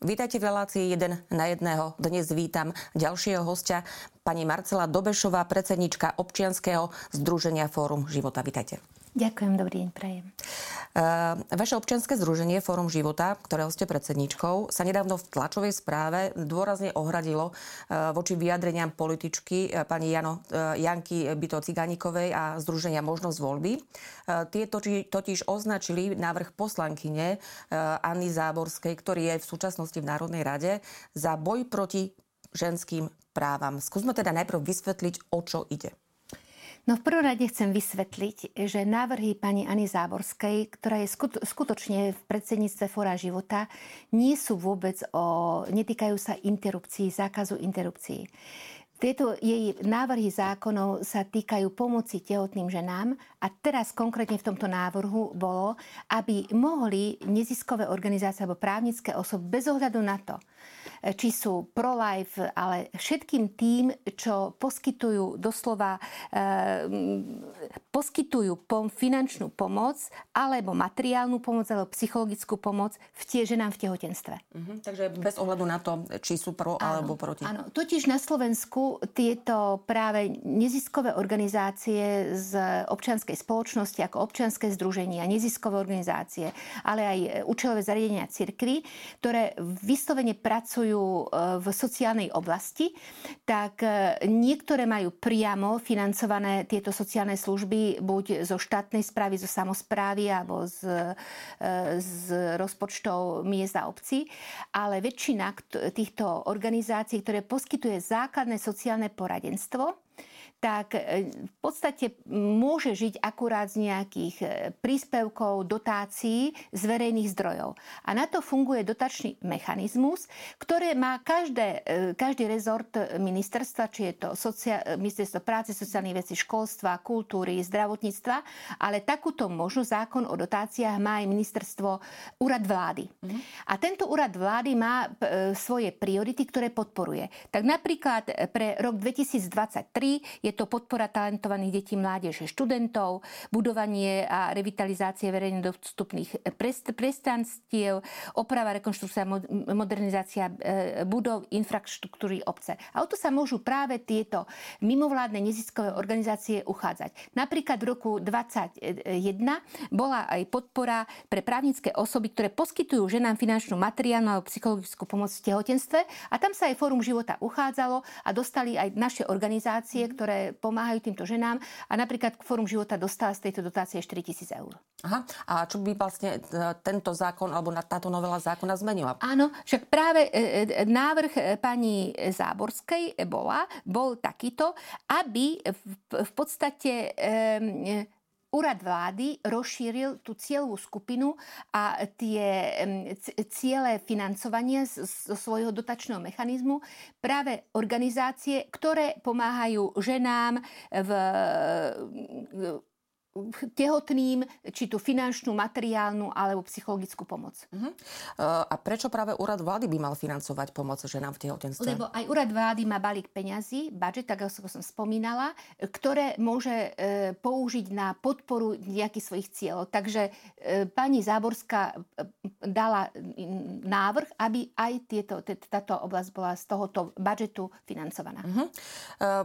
Vítajte v relácii 1 na jedného. Dnes vítam ďalšieho hostia, pani Marcela Dobešová, predsednička občianského združenia Fórum života. Vítajte. Ďakujem, dobrý deň, prajem. Uh, vaše občianske združenie Fórum života, ktorého ste predsedničkou, sa nedávno v tlačovej správe dôrazne ohradilo uh, voči vyjadreniam političky uh, pani Jano, uh, Janky Byto Cigánikovej a združenia Možnosť voľby. Uh, tie totiž, označili návrh poslankyne uh, Anny Záborskej, ktorý je v súčasnosti v Národnej rade, za boj proti ženským právam. Skúsme teda najprv vysvetliť, o čo ide. No v prvom rade chcem vysvetliť, že návrhy pani Ani Záborskej, ktorá je skutočne v predsedníctve Fóra života, nie sú vôbec o... netýkajú sa interrupcií, zákazu interrupcií. Tieto jej návrhy zákonov sa týkajú pomoci tehotným ženám a teraz konkrétne v tomto návrhu bolo, aby mohli neziskové organizácie alebo právnické osoby bez ohľadu na to, či sú pro-life, ale všetkým tým, čo poskytujú doslova, e, poskytujú pom, finančnú pomoc, alebo materiálnu pomoc, alebo psychologickú pomoc v tie ženám v tehotenstve. Uh-huh, takže bez ohľadu na to, či sú pro áno, alebo proti. Áno, totiž na Slovensku tieto práve neziskové organizácie z občianskej spoločnosti, ako občianské združenia, neziskové organizácie, ale aj účelové zariadenia cirkvy, ktoré vyslovene pracujú pracujú e, v sociálnej oblasti, tak e, niektoré majú priamo financované tieto sociálne služby buď zo štátnej správy, zo samozprávy alebo z, e, z rozpočtov miest a obcí, ale väčšina týchto organizácií, ktoré poskytuje základné sociálne poradenstvo, tak e, v podstate môže žiť akurát z nejakých e, príspevkov, dotácií z verejných zdrojov. A na to funguje dotačný mechanizmus, ktoré má každé, e, každý rezort ministerstva, či je to socia- ministerstvo práce, sociálnych vecí, školstva, kultúry, zdravotníctva, ale takúto možnosť zákon o dotáciách má aj ministerstvo úrad vlády. Mm. A tento úrad vlády má svoje priority, ktoré podporuje. Tak napríklad pre rok 2023 je je to podpora talentovaných detí, mládeže, študentov, budovanie a revitalizácie verejne dostupných prestanstiev, oprava, rekonštrukcia, modernizácia e, budov, infraštruktúry obce. A o to sa môžu práve tieto mimovládne neziskové organizácie uchádzať. Napríklad v roku 2021 bola aj podpora pre právnické osoby, ktoré poskytujú ženám finančnú materiálnu alebo psychologickú pomoc v tehotenstve a tam sa aj Fórum života uchádzalo a dostali aj naše organizácie, ktoré pomáhajú týmto ženám a napríklad Fórum života dostala z tejto dotácie 4 tisíc eur. Aha. A čo by vlastne e, tento zákon alebo táto novela zákona zmenila? Áno, však práve e, e, návrh pani Záborskej bola, bol takýto, aby v podstate Úrad vlády rozšíril tú cieľovú skupinu a tie ciele financovania zo svojho dotačného mechanizmu práve organizácie, ktoré pomáhajú ženám v tehotným, či tú finančnú, materiálnu alebo psychologickú pomoc. Uh-huh. A prečo práve úrad vlády by mal financovať pomoc ženám v tehotenstve? Lebo aj úrad vlády má balík peňazí, budget, tak ako som spomínala, ktoré môže e, použiť na podporu nejakých svojich cieľov. Takže e, pani Záborská dala návrh, aby aj tieto, táto oblasť bola z tohoto budžetu financovaná. Uh-huh.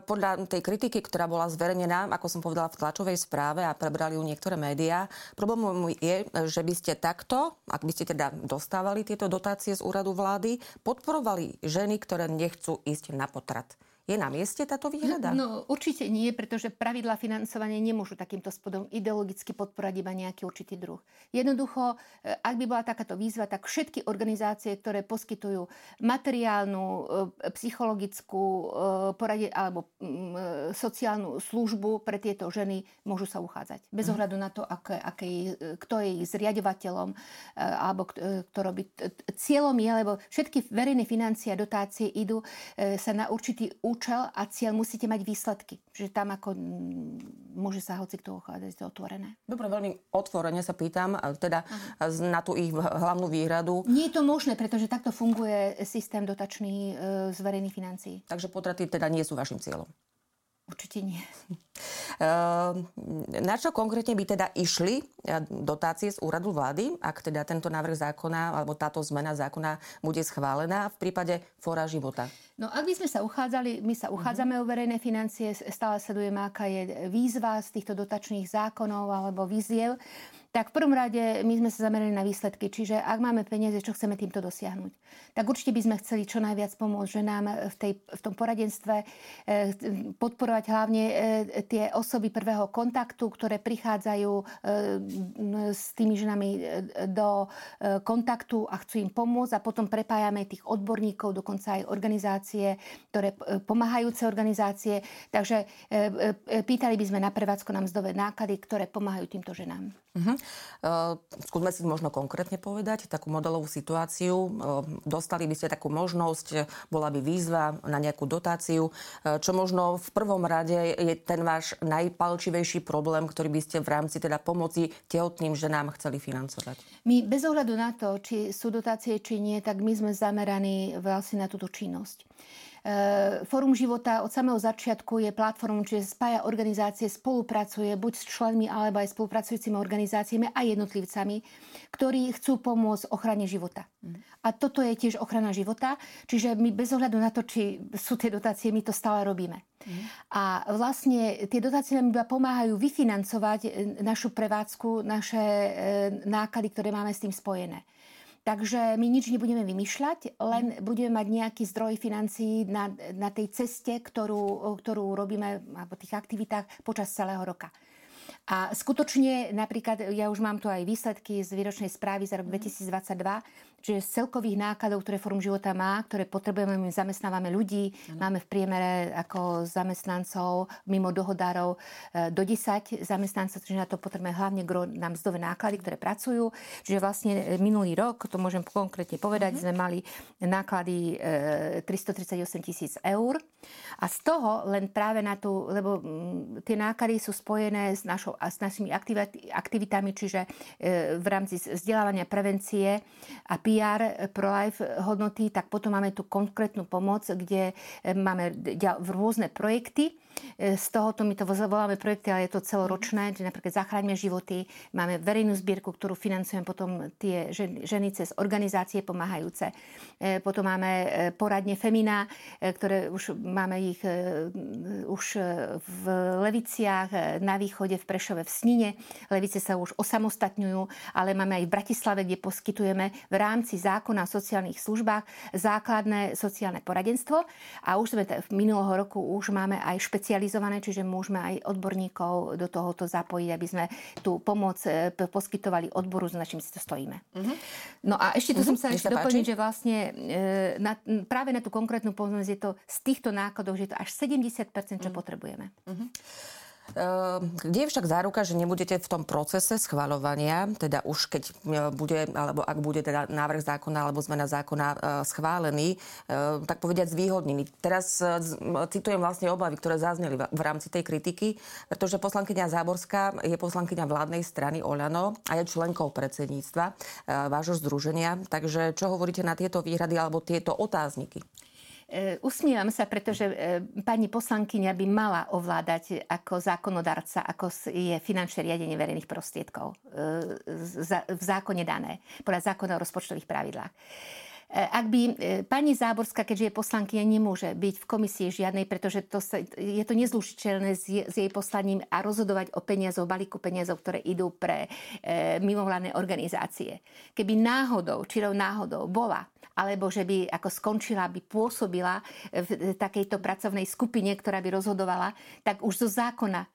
Podľa tej kritiky, ktorá bola zverejnená, ako som povedala v tlačovej správe a prebrali ju niektoré médiá. Problémom je, že by ste takto, ak by ste teda dostávali tieto dotácie z úradu vlády, podporovali ženy, ktoré nechcú ísť na potrat. Je na mieste táto výhrada? No, no určite nie, pretože pravidla financovania nemôžu takýmto spodom ideologicky podporať iba nejaký určitý druh. Jednoducho, e, ak by bola takáto výzva, tak všetky organizácie, ktoré poskytujú materiálnu, e, psychologickú e, poradie alebo sociálnu službu pre tieto ženy, môžu sa uchádzať. Bez mhm. ohľadu na to, aké, aké, kto je ich zriadovateľom alebo kto robí. Cieľom je, lebo všetky verejné financie a dotácie idú sa na určitý účel a cieľ musíte mať výsledky. Čiže tam ako môže sa hoci kto uchádzať, to otvorené. Dobre, veľmi otvorene sa pýtam, teda Aha. na tú ich hlavnú výhradu. Nie je to možné, pretože takto funguje systém dotačný e, z verejných financií. Takže potraty teda nie sú vašim cieľom? Určite nie. Ehm, na čo konkrétne by teda išli eh, dotácie z úradu vlády, ak teda tento návrh zákona alebo táto zmena zákona bude schválená v prípade Fóra života? No ak by sme sa uchádzali, my sa uchádzame uh-huh. o verejné financie, stále sledujeme, aká je výzva z týchto dotačných zákonov alebo výziev tak v prvom rade my sme sa zamerali na výsledky. Čiže ak máme peniaze, čo chceme týmto dosiahnuť? Tak určite by sme chceli čo najviac pomôcť ženám v, tej, v tom poradenstve, eh, podporovať hlavne eh, tie osoby prvého kontaktu, ktoré prichádzajú eh, s tými ženami do kontaktu a chcú im pomôcť a potom prepájame tých odborníkov, dokonca aj organizácie, ktoré pomáhajúce organizácie. Takže pýtali by sme na prevádzko nám mzdové náklady, ktoré pomáhajú týmto ženám. Uh-huh. Uh, skúsme si možno konkrétne povedať takú modelovú situáciu. Uh, dostali by ste takú možnosť, bola by výzva na nejakú dotáciu. Uh, čo možno v prvom rade je ten váš najpalčivejší problém, ktorý by ste v rámci teda pomoci tehotným ženám chceli financovať? My bez ohľadu na to, či sú dotácie, či nie, tak my sme zameraní vlastne na túto činnosť. Eh, Fórum života od samého začiatku je platformou, čiže spája organizácie, spolupracuje buď s členmi alebo aj spolupracujúcimi organizáciami a jednotlivcami, ktorí chcú pomôcť ochrane života. A toto je tiež ochrana života, čiže my bez ohľadu na to, či sú tie dotácie, my to stále robíme. A vlastne tie dotácie nám iba pomáhajú vyfinancovať eh, našu prevádzku, naše eh, náklady, ktoré máme s tým spojené. Takže my nič nebudeme vymýšľať, len budeme mať nejaký zdroj financií na, na tej ceste, ktorú, ktorú robíme alebo tých aktivitách počas celého roka. A skutočne napríklad, ja už mám tu aj výsledky z výročnej správy za rok 2022, Čiže z celkových nákladov, ktoré Fórum života má, ktoré potrebujeme, my zamestnávame ľudí, mm. máme v priemere ako zamestnancov mimo dohodárov e, do 10 zamestnancov, čiže na to potrebujeme hlavne na mzdové náklady, ktoré pracujú. Čiže vlastne e, minulý rok, to môžem konkrétne povedať, mm. sme mali náklady 338 e, tisíc eur a z toho len práve na tú, lebo tie náklady sú spojené s, našou, s našimi aktivitami, čiže v rámci vzdelávania prevencie a PR pro-life hodnoty, tak potom máme tu konkrétnu pomoc, kde máme rôzne projekty, E, z tohoto my to voláme projekty, ale je to celoročné, že napríklad Zachráňme životy, máme verejnú zbierku, ktorú financujem potom tie ženy cez organizácie pomáhajúce. E, potom máme e, poradne Femina, ktoré už máme ich už v Leviciach, na východe, v Prešove, v Snine. Levice sa už osamostatňujú, ale máme aj v Bratislave, kde poskytujeme v rámci zákona o sociálnych službách základné sociálne poradenstvo. A už sme v minulého roku už máme aj špeciálne špecializované, čiže môžeme aj odborníkov do tohoto zapojiť, aby sme tú pomoc e, poskytovali odboru, s našim si to stojíme. Uh-huh. No a ešte tu uh-huh. som sa ešte doplniť, že vlastne e, na, práve na tú konkrétnu pomoc je to z týchto nákladov, že je to až 70%, čo uh-huh. potrebujeme. Uh-huh. Ehm, kde je však záruka, že nebudete v tom procese schvaľovania, teda už keď e, bude, alebo ak bude teda návrh zákona alebo zmena zákona e, schválený, e, tak povediať zvýhodnený. Teraz citujem vlastne obavy, ktoré zazneli v rámci tej kritiky, pretože poslankyňa Záborská je poslankyňa vládnej strany Oľano a je členkou predsedníctva vášho združenia. Takže čo hovoríte na tieto výhrady alebo tieto otázniky? E, usmievam sa, pretože e, pani poslankyňa by mala ovládať ako zákonodarca, ako je finančné riadenie verejných prostriedkov e, v zákone dané, podľa zákona o rozpočtových pravidlách. Ak by pani Záborská, keďže je poslankyňa, nemôže byť v komisii žiadnej, pretože to sa, je to nezlučiteľné s, s jej poslaním a rozhodovať o peniazoch, balíku peniazov, ktoré idú pre e, mimovládne organizácie. Keby náhodou, čirou náhodou bola alebo že by ako skončila, by pôsobila v takejto pracovnej skupine, ktorá by rozhodovala, tak už zo zákona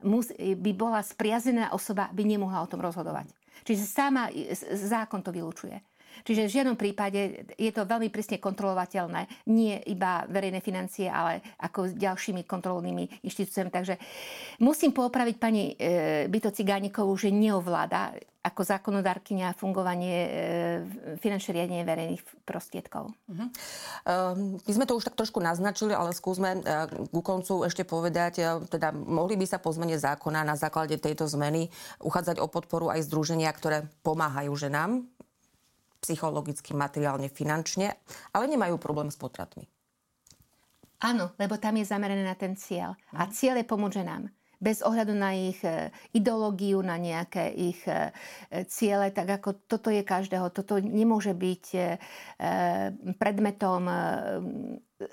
by bola spriazená osoba, by nemohla o tom rozhodovať. Čiže sama zákon to vylučuje. Čiže v žiadnom prípade je to veľmi prísne kontrolovateľné. Nie iba verejné financie, ale ako s ďalšími kontrolnými inštitúciami. Takže musím poopraviť pani e, Byto Cigánikovú, že neovláda ako zákonodárkynia fungovanie e, finančné riadenie verejných prostriedkov. Uh-huh. My sme to už tak trošku naznačili, ale skúsme e, ku koncu ešte povedať, teda mohli by sa po zmene zákona na základe tejto zmeny uchádzať o podporu aj združenia, ktoré pomáhajú ženám psychologicky, materiálne, finančne, ale nemajú problém s potratmi. Áno, lebo tam je zamerané na ten cieľ. A mhm. cieľ je pomôcť nám bez ohľadu na ich e, ideológiu, na nejaké ich e, ciele, tak ako toto je každého. Toto nemôže byť e, predmetom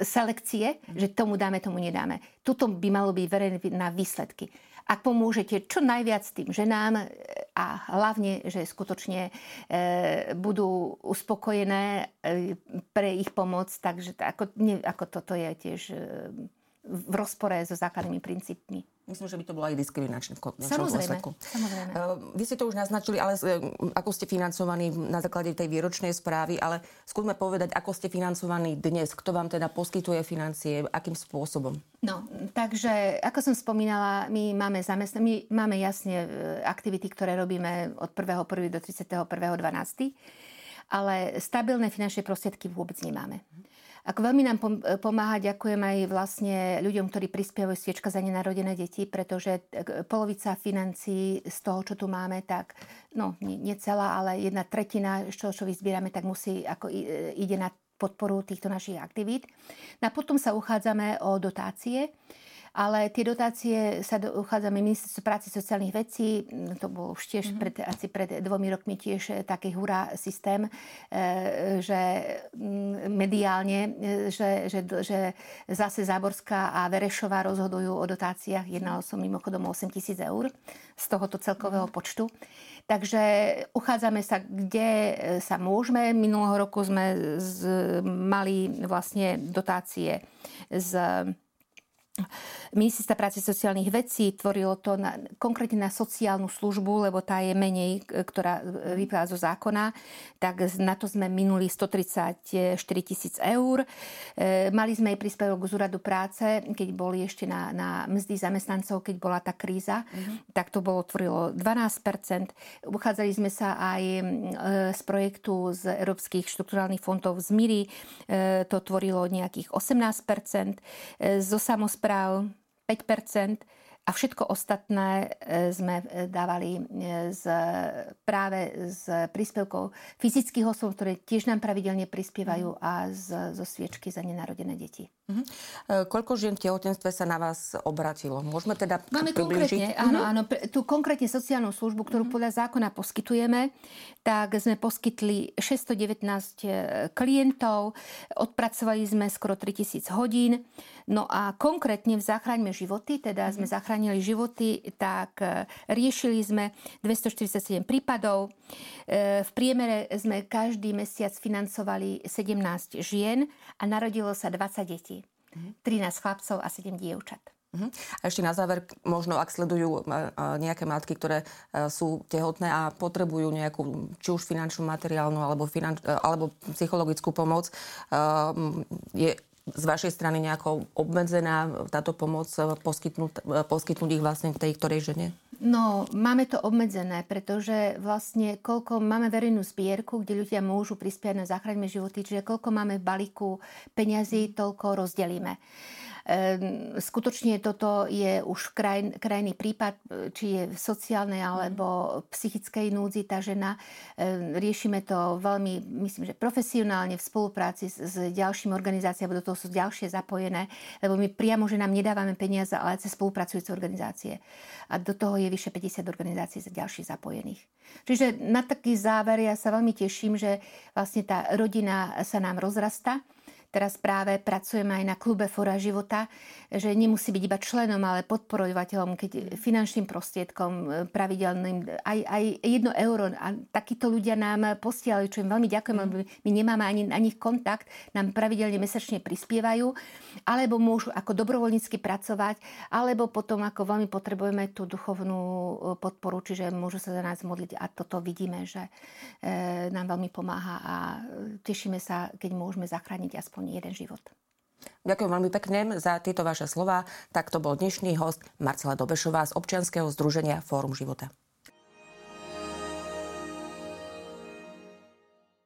selekcie, že tomu dáme, tomu nedáme. Tuto by malo byť verejné na výsledky. Ak pomôžete čo najviac tým ženám a hlavne, že skutočne budú uspokojené pre ich pomoc, takže ako, ako toto je tiež v rozpore so základnými princípmi. Myslím, že by to bolo aj diskriminačné v samozrejme, Samozrejme. Uh, vy ste to už naznačili, ale uh, ako ste financovaní na základe tej výročnej správy, ale skúsme povedať, ako ste financovaní dnes, kto vám teda poskytuje financie, akým spôsobom? No, takže ako som spomínala, my máme zamestn- my máme jasne e, aktivity, ktoré robíme od 1.1. do 31.12., ale stabilné finančné prostriedky vôbec nemáme. Ako veľmi nám pomáha, ďakujem aj vlastne ľuďom, ktorí prispievajú sviečka za nenarodené deti, pretože polovica financií z toho, čo tu máme, tak no, nie, celá, ale jedna tretina z čo vyzbierame, tak musí, ako ide na podporu týchto našich aktivít. No a potom sa uchádzame o dotácie ale tie dotácie sa do, uchádzame ministerstvo práce sociálnych vecí, to bol už tiež mm-hmm. pred, asi pred dvomi rokmi tiež e, taký hurá systém, e, že mediálne, e, že, že, že zase Záborská a Verešová rozhodujú o dotáciách. Jednalo som mimochodom 8 tisíc eur z tohoto celkového mm-hmm. počtu. Takže uchádzame sa, kde sa môžeme. Minulého roku sme z, mali vlastne dotácie z Ministerstva práce sociálnych vecí tvorilo to na, konkrétne na sociálnu službu, lebo tá je menej, ktorá vyplýva zo zákona, tak na to sme minuli 134 tisíc eur. E, mali sme aj príspevok z úradu práce, keď boli ešte na, na mzdy zamestnancov, keď bola tá kríza, mm-hmm. tak to bolo tvorilo 12% Uchádzali sme sa aj e, z projektu z európskych štrukturálnych fondov z MIRI, e, to tvorilo nejakých 18 e, zo samozpráv správ 5 a všetko ostatné e, sme e, dávali e, z, práve z príspevkov fyzických osôb, ktoré tiež nám pravidelne prispievajú a z, zo sviečky za nenarodené deti. Uh-huh. Koľko žien v tehotenstve sa na vás obratilo? Môžeme teda Máme konkrétne, uh-huh. áno, áno, tú konkrétne sociálnu službu, ktorú uh-huh. podľa zákona poskytujeme, tak sme poskytli 619 klientov, odpracovali sme skoro 3000 hodín, no a konkrétne v Zachráňme životy, teda uh-huh. sme zachránili životy, tak e, riešili sme 247 prípadov, e, v priemere sme každý mesiac financovali 17 žien a narodilo sa 20 detí. 13 chlapcov a 7 dievčat. Uh-huh. A ešte na záver, možno ak sledujú nejaké matky, ktoré sú tehotné a potrebujú nejakú, či už finančnú, materiálnu alebo, finanč, alebo psychologickú pomoc, je z vašej strany nejako obmedzená táto pomoc poskytnúť, poskytnúť ich vlastne tej ktorej žene? No, máme to obmedzené, pretože vlastne koľko máme verejnú zbierku, kde ľudia môžu prispiať na záchranné životy, čiže koľko máme v balíku peňazí, toľko rozdelíme. Skutočne toto je už kraj, krajný prípad, či je v sociálnej alebo psychickej núdzi tá žena. Riešime to veľmi, myslím, že profesionálne v spolupráci s, s ďalšími organizáciami, do toho sú ďalšie zapojené, lebo my priamo ženám nedávame peniaze, ale cez spolupracujúce organizácie. A do toho je vyše 50 organizácií za ďalších zapojených. Čiže na taký záver ja sa veľmi teším, že vlastne tá rodina sa nám rozrasta Teraz práve pracujeme aj na klube Fora života, že nemusí byť iba členom, ale podporovateľom, keď finančným prostriedkom e, pravidelným, aj, aj jedno euro. A takíto ľudia nám posielajú, čo im veľmi ďakujem, lebo my nemáme ani na nich kontakt, nám pravidelne mesačne prispievajú, alebo môžu ako dobrovoľnícky pracovať, alebo potom ako veľmi potrebujeme tú duchovnú e, podporu, čiže môžu sa za nás modliť a toto vidíme, že e, nám veľmi pomáha a tešíme sa, keď môžeme zachrániť aspoň aspoň jeden život. Ďakujem veľmi pekne za tieto vaše slova. Tak to bol dnešný host Marcela Dobešová z občianskeho združenia Fórum života.